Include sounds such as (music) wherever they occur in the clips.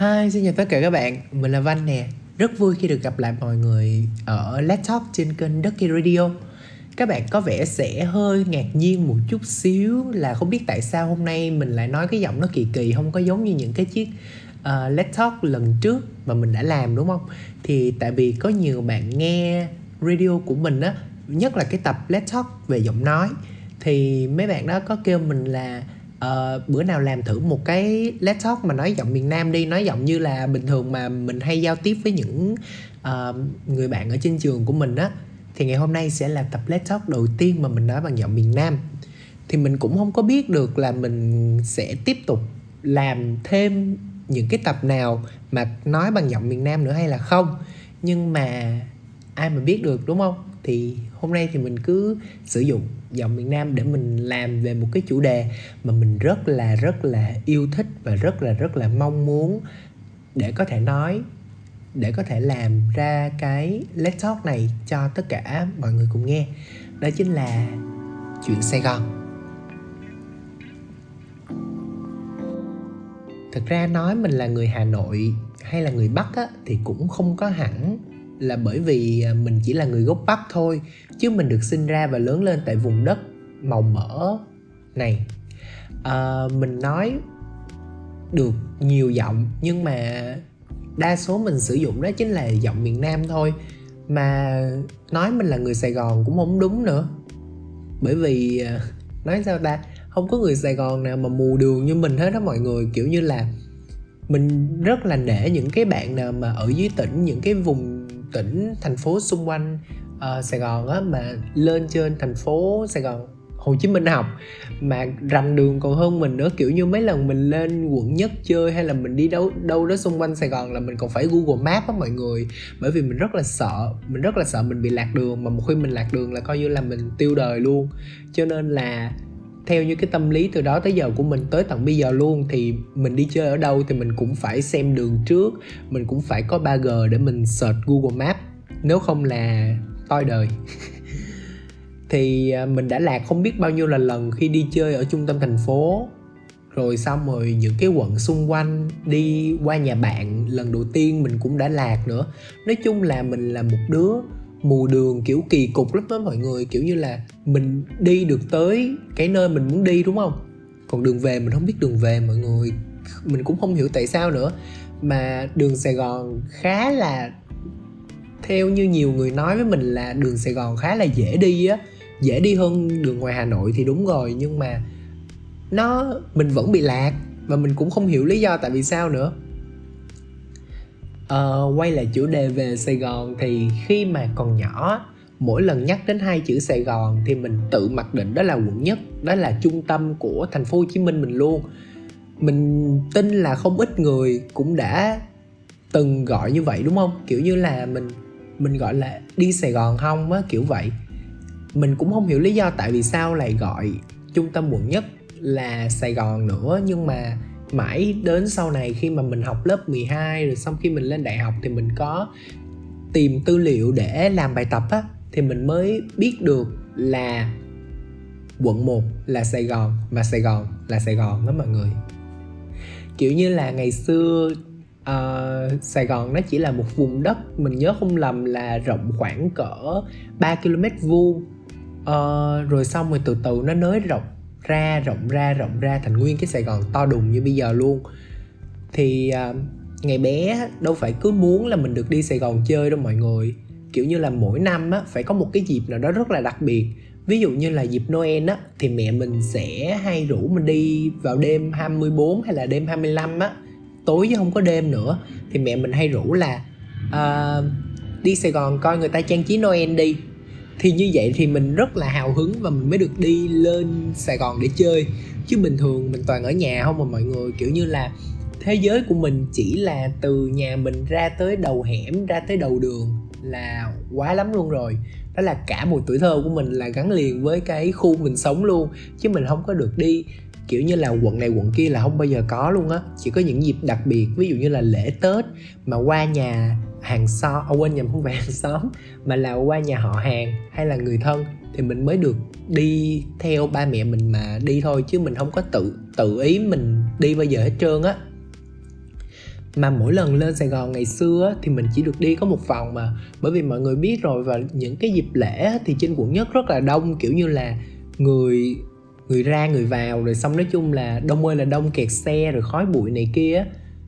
Hi, xin chào tất cả các bạn, mình là Văn nè. Rất vui khi được gặp lại mọi người ở laptop trên kênh Ducky Radio. Các bạn có vẻ sẽ hơi ngạc nhiên một chút xíu là không biết tại sao hôm nay mình lại nói cái giọng nó kỳ kỳ Không có giống như những cái chiếc uh, laptop lần trước mà mình đã làm đúng không? Thì tại vì có nhiều bạn nghe radio của mình á Nhất là cái tập laptop về giọng nói Thì mấy bạn đó có kêu mình là uh, bữa nào làm thử một cái let's talk mà nói giọng miền Nam đi nói giọng như là bình thường mà mình hay giao tiếp với những uh, người bạn ở trên trường của mình á. Thì ngày hôm nay sẽ là tập let's talk đầu tiên mà mình nói bằng giọng miền Nam. Thì mình cũng không có biết được là mình sẽ tiếp tục làm thêm những cái tập nào mà nói bằng giọng miền Nam nữa hay là không. Nhưng mà ai mà biết được đúng không? Thì hôm nay thì mình cứ sử dụng giọng miền Nam để mình làm về một cái chủ đề mà mình rất là rất là yêu thích và rất là rất là mong muốn để có thể nói để có thể làm ra cái let's talk này cho tất cả mọi người cùng nghe. Đó chính là chuyện Sài Gòn. Thực ra nói mình là người Hà Nội hay là người Bắc á, thì cũng không có hẳn là bởi vì à, mình chỉ là người gốc Bắc thôi chứ mình được sinh ra và lớn lên tại vùng đất màu mỡ này. À, mình nói được nhiều giọng nhưng mà đa số mình sử dụng đó chính là giọng miền Nam thôi. Mà nói mình là người Sài Gòn cũng không đúng nữa. Bởi vì à, (laughs) nói sao ta? Không có người Sài Gòn nào mà mù đường như mình hết đó mọi người. Kiểu như là mình rất là nể những cái bạn nào mà ở dưới tỉnh những cái vùng tỉnh thành phố xung quanh uh, Sài Gòn á mà lên trên thành phố Sài Gòn Hồ Chí Minh học. Mà rành đường còn hơn mình nữa kiểu như mấy lần mình lên quận nhất chơi hay là mình đi đâu đâu đó xung quanh Sài Gòn là mình còn phải Google Maps á mọi người. Bởi vì mình rất là sợ mình rất là sợ mình bị lạc đường mà một khi mình lạc đường là coi như là mình tiêu đời luôn. Cho nên là theo như cái tâm lý từ đó tới giờ của mình tới tận bây giờ luôn, thì mình đi chơi ở đâu thì mình cũng phải xem đường trước, mình cũng phải có 3G để mình search Google Maps nếu không là toi đời. (laughs) Thì à, mình đã lạc không biết bao nhiêu là lần khi đi chơi ở trung tâm thành phố, rồi xong rồi những cái quận xung quanh, đi qua nhà bạn lần đầu tiên mình cũng đã lạc nữa. Nói chung là mình là một đứa mù đường kiểu kỳ cục lắm đó mọi người. Kiểu như là mình đi được tới cái nơi mình muốn đi, đúng không? Còn đường về mình không biết đường về mọi người. Mình cũng không hiểu tại sao nữa. Mà đường sài gòn khá là, theo như nhiều người nói với mình là đường sài gòn khá là dễ đi á. Dễ đi hơn đường ngoài hà nội thì đúng rồi, nhưng mà nó, mình vẫn bị lạc và mình cũng không hiểu lý do tại vì sao nữa uh, quay lại chủ đề về sài gòn thì khi mà còn nhỏ mỗi lần nhắc đến hai chữ sài gòn thì mình tự mặc định đó là quận nhất đó là trung tâm của thành phố hồ chí minh mình luôn. Mình tin là không ít người cũng đã từng gọi như vậy đúng không? Kiểu như là mình mình gọi là đi sài gòn không á kiểu vậy. Mình cũng không hiểu lý do tại vì sao lại gọi trung tâm quận nhất là sài gòn nữa nhưng mà mãi đến sau này khi mà mình học lớp 12 rồi xong khi mình lên đại học thì mình có tìm tư liệu để làm bài tập á thì mình mới biết được là quận 1 là Sài Gòn và Sài Gòn là Sài Gòn đó mọi người. Kiểu như là ngày xưa uh, Sài Gòn nó chỉ là một vùng đất mình nhớ không lầm là rộng khoảng cỡ 3 km vuông. Uh, rồi xong rồi từ từ nó nới rộng ra rộng ra rộng ra thành nguyên cái Sài Gòn to đùng như bây giờ luôn. Thì uh, ngày bé đâu phải cứ muốn là mình được đi Sài Gòn chơi đâu mọi người. Kiểu như là mỗi năm á phải có một cái dịp nào đó rất là đặc biệt. Ví dụ như là dịp Noel á thì mẹ mình sẽ hay rủ mình đi vào đêm 24 hay là đêm 25 á. Tối chứ không có đêm nữa. Thì mẹ mình hay rủ là uh, đi Sài Gòn coi người ta trang trí Noel đi thì như vậy thì mình rất là hào hứng và mình mới được đi lên Sài Gòn để chơi. Chứ bình thường mình toàn ở nhà không mà mọi người, kiểu như là, thế giới của mình chỉ là từ nhà mình ra tới đầu hẻm, ra tới đầu đường là quá lắm luôn rồi. Đó là cả một tuổi thơ của mình là gắn liền với cái khu mình sống luôn, chứ mình không có được đi, kiểu như là, quận này quận kia là không bao giờ có luôn á. Chỉ có những dịp đặc biệt, ví dụ như là lễ tết mà qua nhà hàng xóm à, quên nhầm không phải hàng xóm mà là qua nhà họ hàng hay là người thân. Thì mình mới được đi theo ba mẹ mình mà đi thôi chứ mình không có tự tự ý mình đi bao giờ hết trơn á. Mà mỗi lần lên Sài Gòn ngày xưa thì mình chỉ được đi có một vòng mà. Bởi vì mọi người biết rồi và những cái dịp lễ thì trên quận nhất rất là đông kiểu như là người người ra người vào rồi xong nói chung là đông ơi là đông kẹt xe rồi khói bụi này kia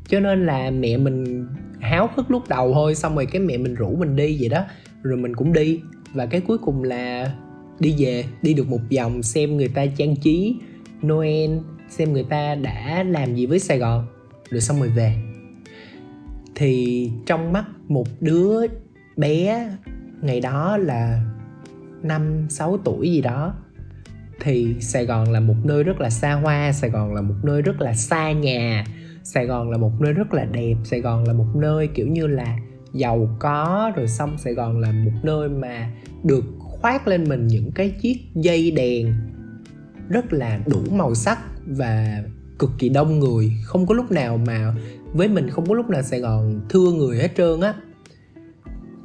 cho nên là mẹ mình háo hức lúc đầu thôi xong rồi cái mẹ mình rủ mình đi vậy đó. Rồi mình cũng đi. Và cái cuối cùng là đi về đi được một vòng xem người ta trang trí Noel xem người ta đã làm gì với Sài Gòn. Rồi xong rồi về. Thì trong mắt một đứa bé ngày đó là năm sáu tuổi gì đó thì Sài Gòn là một nơi rất là xa hoa, Sài Gòn là một nơi rất là xa nhà, Sài Gòn là một nơi rất là đẹp, Sài Gòn là một nơi kiểu như là giàu có rồi xong Sài Gòn là một nơi mà được khoác lên mình những cái chiếc dây đèn rất là đủ màu sắc và cực kỳ đông người. Không có lúc nào mà với mình không có lúc nào Sài Gòn thưa người hết trơn á.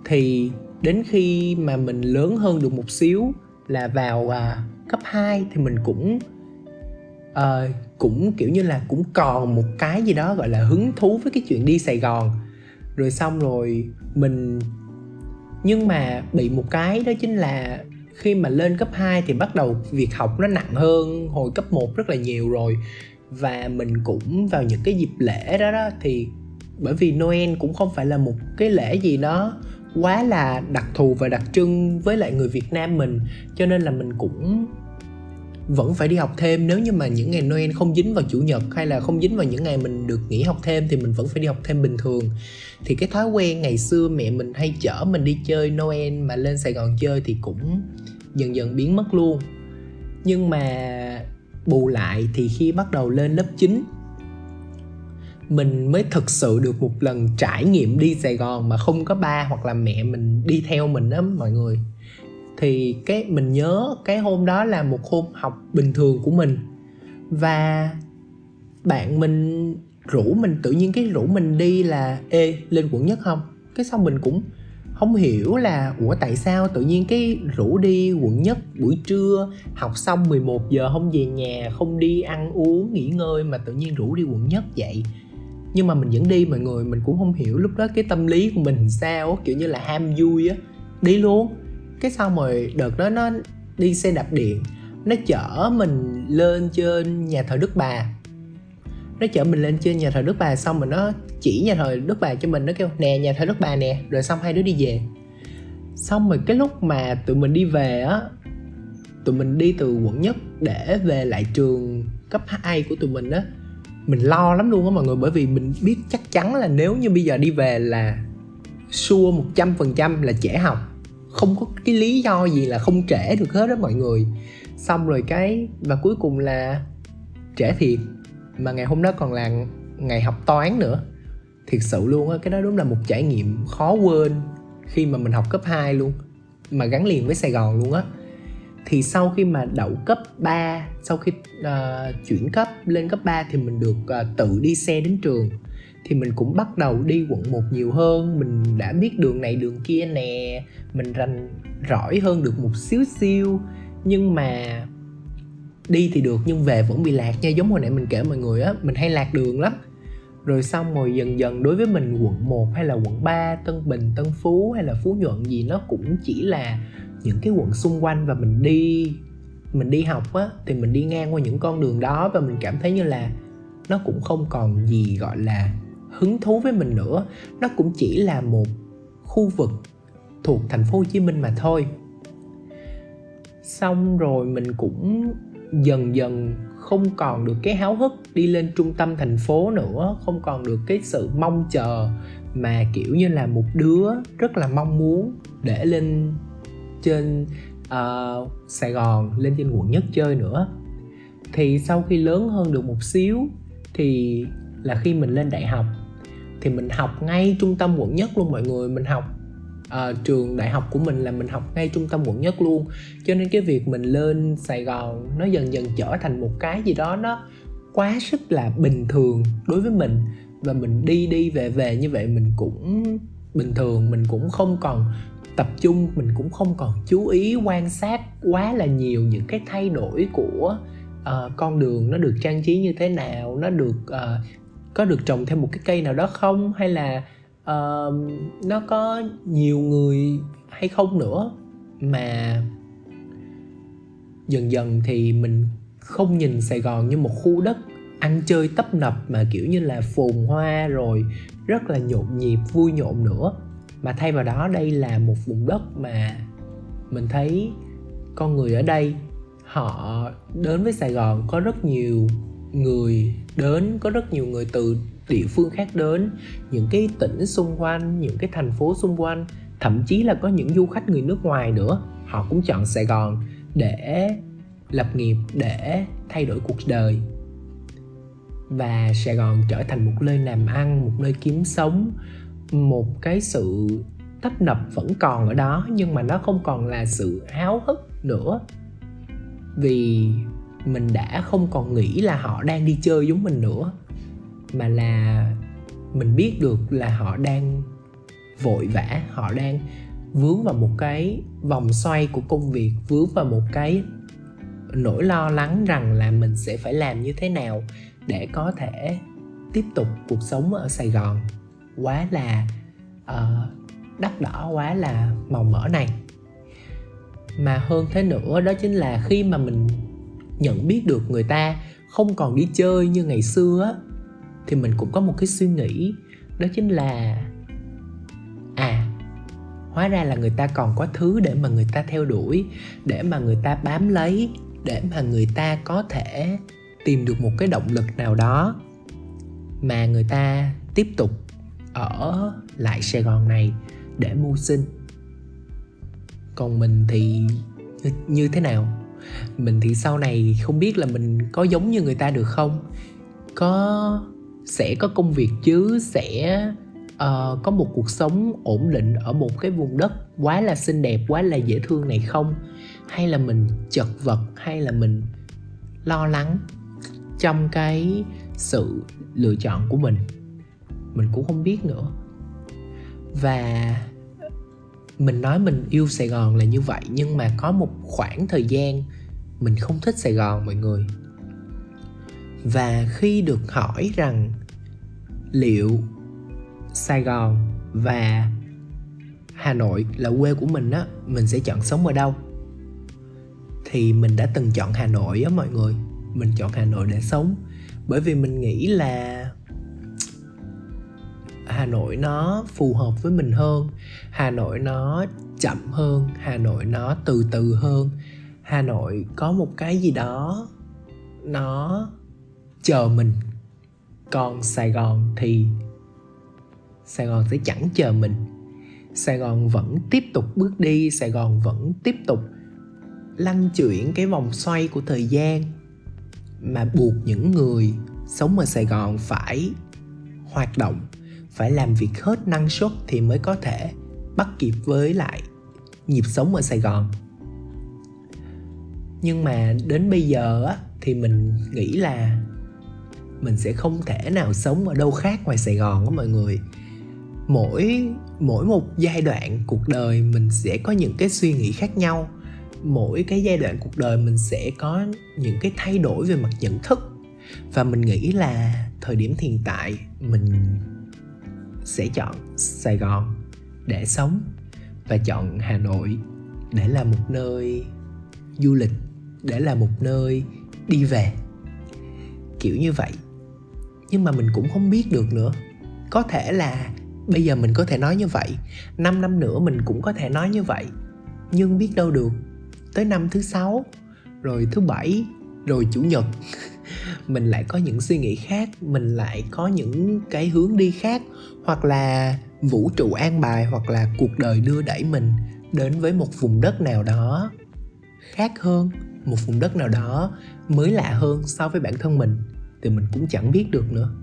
Thì đến khi mà mình lớn hơn được một xíu là vào à, cấp 2 thì mình cũng uh, cũng kiểu như là cũng còn một cái gì đó gọi là hứng thú với cái chuyện đi Sài Gòn. Rồi xong rồi mình nhưng mà bị một cái đó chính là khi mà lên cấp 2 thì bắt đầu việc học nó nặng hơn hồi cấp 1 rất là nhiều rồi. Và mình cũng vào những cái dịp lễ đó đó thì bởi vì Noel cũng không phải là một cái lễ gì đó quá là đặc thù và đặc trưng với lại người Việt Nam mình cho nên là mình cũng vẫn phải đi học thêm. Nếu như mà những ngày Noel không dính vào chủ nhật hay là không dính vào những ngày mình được nghỉ học thêm thì mình vẫn phải đi học thêm bình thường. Thì cái thói quen ngày xưa mẹ mình hay chở mình đi chơi Noel mà lên Sài Gòn chơi thì cũng dần dần biến mất luôn. Nhưng mà bù lại thì khi bắt đầu lên lớp 9 mình mới thực sự được một lần trải nghiệm đi Sài Gòn mà không có ba hoặc là mẹ mình đi theo mình đó mọi người thì cái, mình nhớ cái hôm đó là một hôm học bình thường của mình. Và bạn mình, rủ mình, tự nhiên cái rủ mình đi là, ê, lên quận nhất không? Cái xong mình cũng không hiểu là, ủa, tại sao tự nhiên cái rủ đi quận nhất buổi trưa, học xong 11 giờ không về nhà, không đi ăn uống, nghỉ ngơi mà tự nhiên rủ đi quận nhất vậy? Nhưng mà mình vẫn đi, mọi người, mình cũng không hiểu lúc đó cái tâm lý của mình sao kiểu như là ham vui á. Đi luôn cái xong rồi đợt đó nó đi xe đạp điện, nó chở mình lên trên nhà thờ đức bà. Nó chở mình lên trên nhà thờ đức bà, xong rồi nó chỉ nhà thờ đức bà cho mình, nó kêu, nè, nhà thờ đức bà nè. Rồi xong hai đứa đi về. Xong rồi cái lúc mà tụi mình đi về á, tụi mình đi từ quận nhất để về lại trường cấp 2 của tụi mình á, mình lo lắm luôn á mọi người, bởi vì mình biết chắc chắn là nếu như bây giờ đi về là xua một trăm phần trăm là trễ học không có cái lý do gì là không trễ được hết đó mọi người. Xong rồi cái và cuối cùng là trễ thiệt. Mà ngày hôm đó còn là ngày học toán nữa. Thiệt sự luôn á cái đó đúng là một trải nghiệm khó quên khi mà mình học cấp 2 luôn mà gắn liền với Sài Gòn luôn á. Thì sau khi mà đậu cấp 3 sau khi uh, chuyển cấp lên cấp 3 thì mình được uh, tự đi xe đến trường thì mình cũng bắt đầu đi quận 1 nhiều hơn. Mình đã biết đường này đường kia nè. Mình rành rõi hơn được một xíu xíu. Nhưng mà đi thì được nhưng về vẫn bị lạc nha. Giống hồi nãy mình kể mọi người á mình hay lạc đường lắm. Rồi xong rồi dần dần đối với mình quận 1 hay là quận 3, Tân Bình, Tân Phú hay là Phú Nhuận gì nó cũng chỉ là những cái quận xung quanh. Và mình đi mình đi học á thì mình đi ngang qua những con đường đó. Và mình cảm thấy như là nó cũng không còn gì gọi là hứng thú với mình nữa. Nó cũng chỉ là một khu vực thuộc thành phố Hồ Chí Minh mà thôi. Xong rồi mình cũng dần dần không còn được cái háo hức đi lên trung tâm thành phố nữa không còn được cái sự mong chờ mà kiểu như là một đứa rất là mong muốn để lên trên uh, Sài Gòn lên trên quận nhất chơi nữa. Thì sau khi lớn hơn được một xíu thì là khi mình lên đại học thì mình học ngay trung tâm quận nhất luôn mọi người mình học uh, trường đại học của mình là mình học ngay trung tâm quận nhất luôn. Cho nên cái việc mình lên sài gòn nó dần dần trở thành một cái gì đó nó quá sức là bình thường đối với mình. Và mình đi đi về về như vậy mình cũng bình thường mình cũng không còn tập trung mình cũng không còn chú ý quan sát quá là nhiều những cái thay đổi của uh, con đường nó được trang trí như thế nào nó được uh, có được trồng thêm một cái cây nào đó không? Hay là uh, nó có nhiều người hay không nữa? Mà dần dần thì mình không nhìn Sài Gòn như một khu đất ăn chơi tấp nập mà kiểu như là phồn hoa rồi rất là nhộn nhịp vui nhộn nữa. Mà thay vào đó đây là một vùng đất mà mình thấy con người ở đây họ đến với Sài Gòn có rất nhiều người đến có rất nhiều người từ địa phương khác đến những cái tỉnh xung quanh những cái thành phố xung quanh. Thậm chí là có những du khách người nước ngoài nữa họ cũng chọn Sài Gòn để lập nghiệp để thay đổi cuộc đời. Và Sài Gòn trở thành một nơi làm ăn, một nơi kiếm sống, một cái sự tấp nập vẫn còn ở đó nhưng mà nó không còn là sự háo hức nữa. Vì mình đã không còn nghĩ là họ đang đi chơi giống mình nữa mà là mình biết được là họ đang vội vã họ đang vướng vào một cái vòng xoay của công việc vướng vào một cái nỗi lo lắng rằng là mình sẽ phải làm như thế nào để có thể tiếp tục cuộc sống ở sài gòn. Quá là uh, đắt đỏ quá là màu mỡ này. Mà hơn thế nữa đó chính là khi mà mình nhận biết được người ta không còn đi chơi như ngày xưa á, thì mình cũng có một cái suy nghĩ, đó chính là à hóa ra là người ta còn có thứ để mà người ta theo đuổi, để mà người ta bám lấy, để mà người ta có thể tìm được một cái động lực nào đó mà người ta tiếp tục ở lại sài gòn này để mưu sinh. Còn mình thì như thế nào? Mình thì sau này không biết là mình có giống như người ta được không. Có sẽ có công việc chứ sẽ uh, có một cuộc sống ổn định ở một cái vùng đất quá là xinh đẹp quá là dễ thương này không? Hay là mình chật vật hay là mình lo lắng trong cái sự lựa chọn của mình? Mình cũng không biết nữa. Và mình nói mình yêu sài gòn là như vậy, nhưng mà có một khoảng thời gian mình không thích sài gòn, mọi người. Và khi được hỏi rằng liệu sài gòn và hà nội là quê của mình á, mình sẽ chọn sống ở đâu? Thì mình đã từng chọn hà nội á, mọi người. Mình chọn hà nội để sống. Bởi vì mình nghĩ là hà nội nó phù hợp với mình hơn. Hà nội nó chậm hơn. Hà nội nó từ từ hơn. Hà nội có một cái gì đó nó chờ mình. Còn sài gòn thì sài gòn sẽ chẳng chờ mình. Sài gòn vẫn tiếp tục bước đi. Sài gòn vẫn tiếp tục lăn chuyển cái vòng xoay của thời gian. Mà buộc những người sống ở sài gòn phải hoạt động phải làm việc hết năng suất thì mới có thể bắt kịp với lại nhịp sống ở sài gòn. Nhưng mà đến bây giờ á, thì mình nghĩ là mình sẽ không thể nào sống ở đâu khác ngoài sài gòn á mọi người. Mỗi mỗi một giai đoạn cuộc đời mình sẽ có những cái suy nghĩ khác nhau. Mỗi cái giai đoạn cuộc đời mình sẽ có những cái thay đổi về mặt nhận thức. Và mình nghĩ là thời điểm hiện tại mình sẽ chọn sài gòn để sống và chọn hà nội để là một nơi du lịch, để là một nơi đi về. Kiểu như vậy. Nhưng mà mình cũng không biết được nữa. Có thể là bây giờ mình có thể nói như vậy 5 năm nữa mình cũng có thể nói như vậy. Nhưng biết đâu được, tới năm thứ sáu, rồi thứ bảy, rồi chủ nhật. (laughs) mình lại có những suy nghĩ khác, mình lại có những cái hướng đi khác, hoặc là vũ trụ an bài, hoặc là cuộc đời đưa đẩy mình đến với một vùng đất nào đó khác hơn, một vùng đất nào đó mới lạ hơn so với bản thân mình, thì mình cũng chẳng biết được nữa.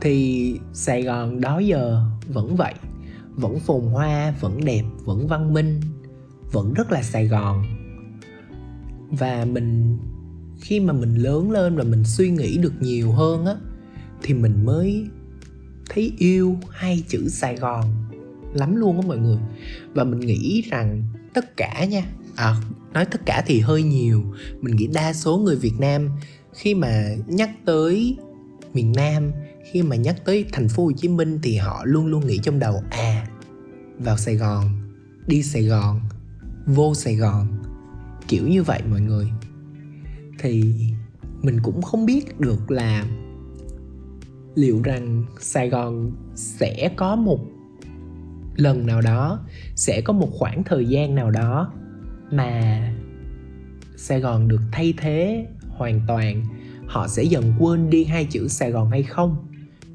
Thì sài gòn đó giờ vẫn vậy, vẫn phồn hoa, vẫn đẹp, vẫn văn minh, vẫn rất là sài gòn. Và mình khi mà mình lớn lên và mình suy nghĩ được nhiều hơn á, thì mình mới thấy yêu hai chữ sài gòn lắm luôn á mọi người. Và mình nghĩ rằng tất cả nha à nói tất cả thì hơi nhiều. Mình nghĩ đa số người việt nam khi mà nhắc tới miền Nam, khi mà nhắc tới thành phố Hồ Chí Minh thì họ luôn luôn nghĩ trong đầu à vào Sài Gòn, đi Sài Gòn, vô Sài Gòn. Kiểu như vậy mọi người thì mình cũng không biết được là liệu rằng Sài Gòn sẽ có một lần nào đó, sẽ có một khoảng thời gian nào đó mà Sài Gòn được thay thế hoàn toàn, họ sẽ dần quên đi hai chữ Sài Gòn hay không.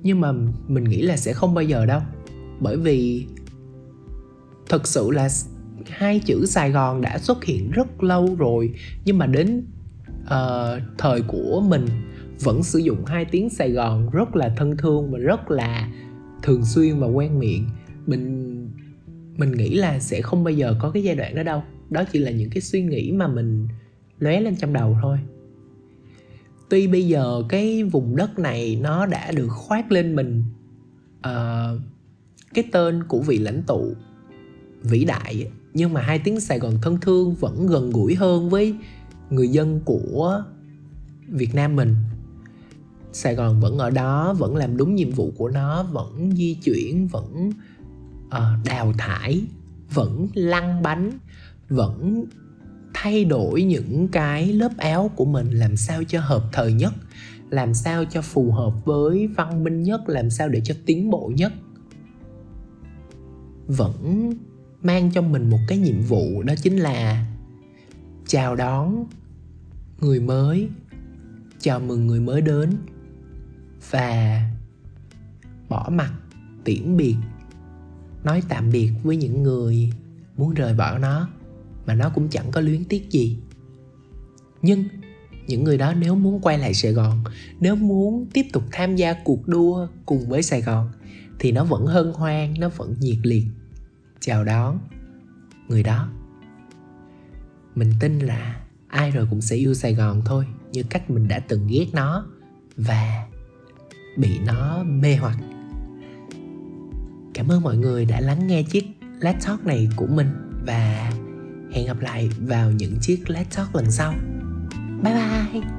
Nhưng mà mình nghĩ là sẽ không bao giờ đâu. Bởi vì thực sự là hai chữ Sài Gòn đã xuất hiện rất lâu rồi, nhưng mà đến uh, thời của mình vẫn sử dụng hai tiếng Sài Gòn rất là thân thương và rất là thường xuyên và quen miệng. Mình mình nghĩ là sẽ không bao giờ có cái giai đoạn đó đâu. Đó chỉ là những cái suy nghĩ mà mình lóe lên trong đầu thôi. Tuy bây giờ cái vùng đất này nó đã được khoác lên mình uh, cái tên của vị lãnh tụ vĩ đại nhưng mà hai tiếng Sài Gòn thân thương vẫn gần gũi hơn với người dân của Việt Nam mình. Sài Gòn vẫn ở đó vẫn làm đúng nhiệm vụ của nó vẫn di chuyển vẫn uh, đào thải vẫn lăn bánh vẫn thay đổi những cái lớp áo của mình làm sao cho hợp thời nhất làm sao cho phù hợp với văn minh nhất làm sao để cho tiến bộ nhất. Vẫn mang cho mình một cái nhiệm vụ đó chính là chào đón người mới. Chào mừng người mới đến và bỏ mặt, tiễn biệt. Nói tạm biệt với những người muốn rời bỏ nó, mà nó cũng chẳng có luyến tiếc gì. Nhưng những người đó nếu muốn quay lại sài gòn, nếu muốn tiếp tục tham gia cuộc đua cùng với sài gòn, thì nó vẫn hân hoan, nó vẫn nhiệt liệt. Chào đón người đó mình tin là ai rồi cũng sẽ yêu sài gòn thôi, như cách mình đã từng ghét nó và bị nó mê hoặc. Cảm ơn mọi người đã lắng nghe chiếc lát Talk này của mình và hẹn gặp lại vào những chiếc lát Talk lần sau. Bye bye!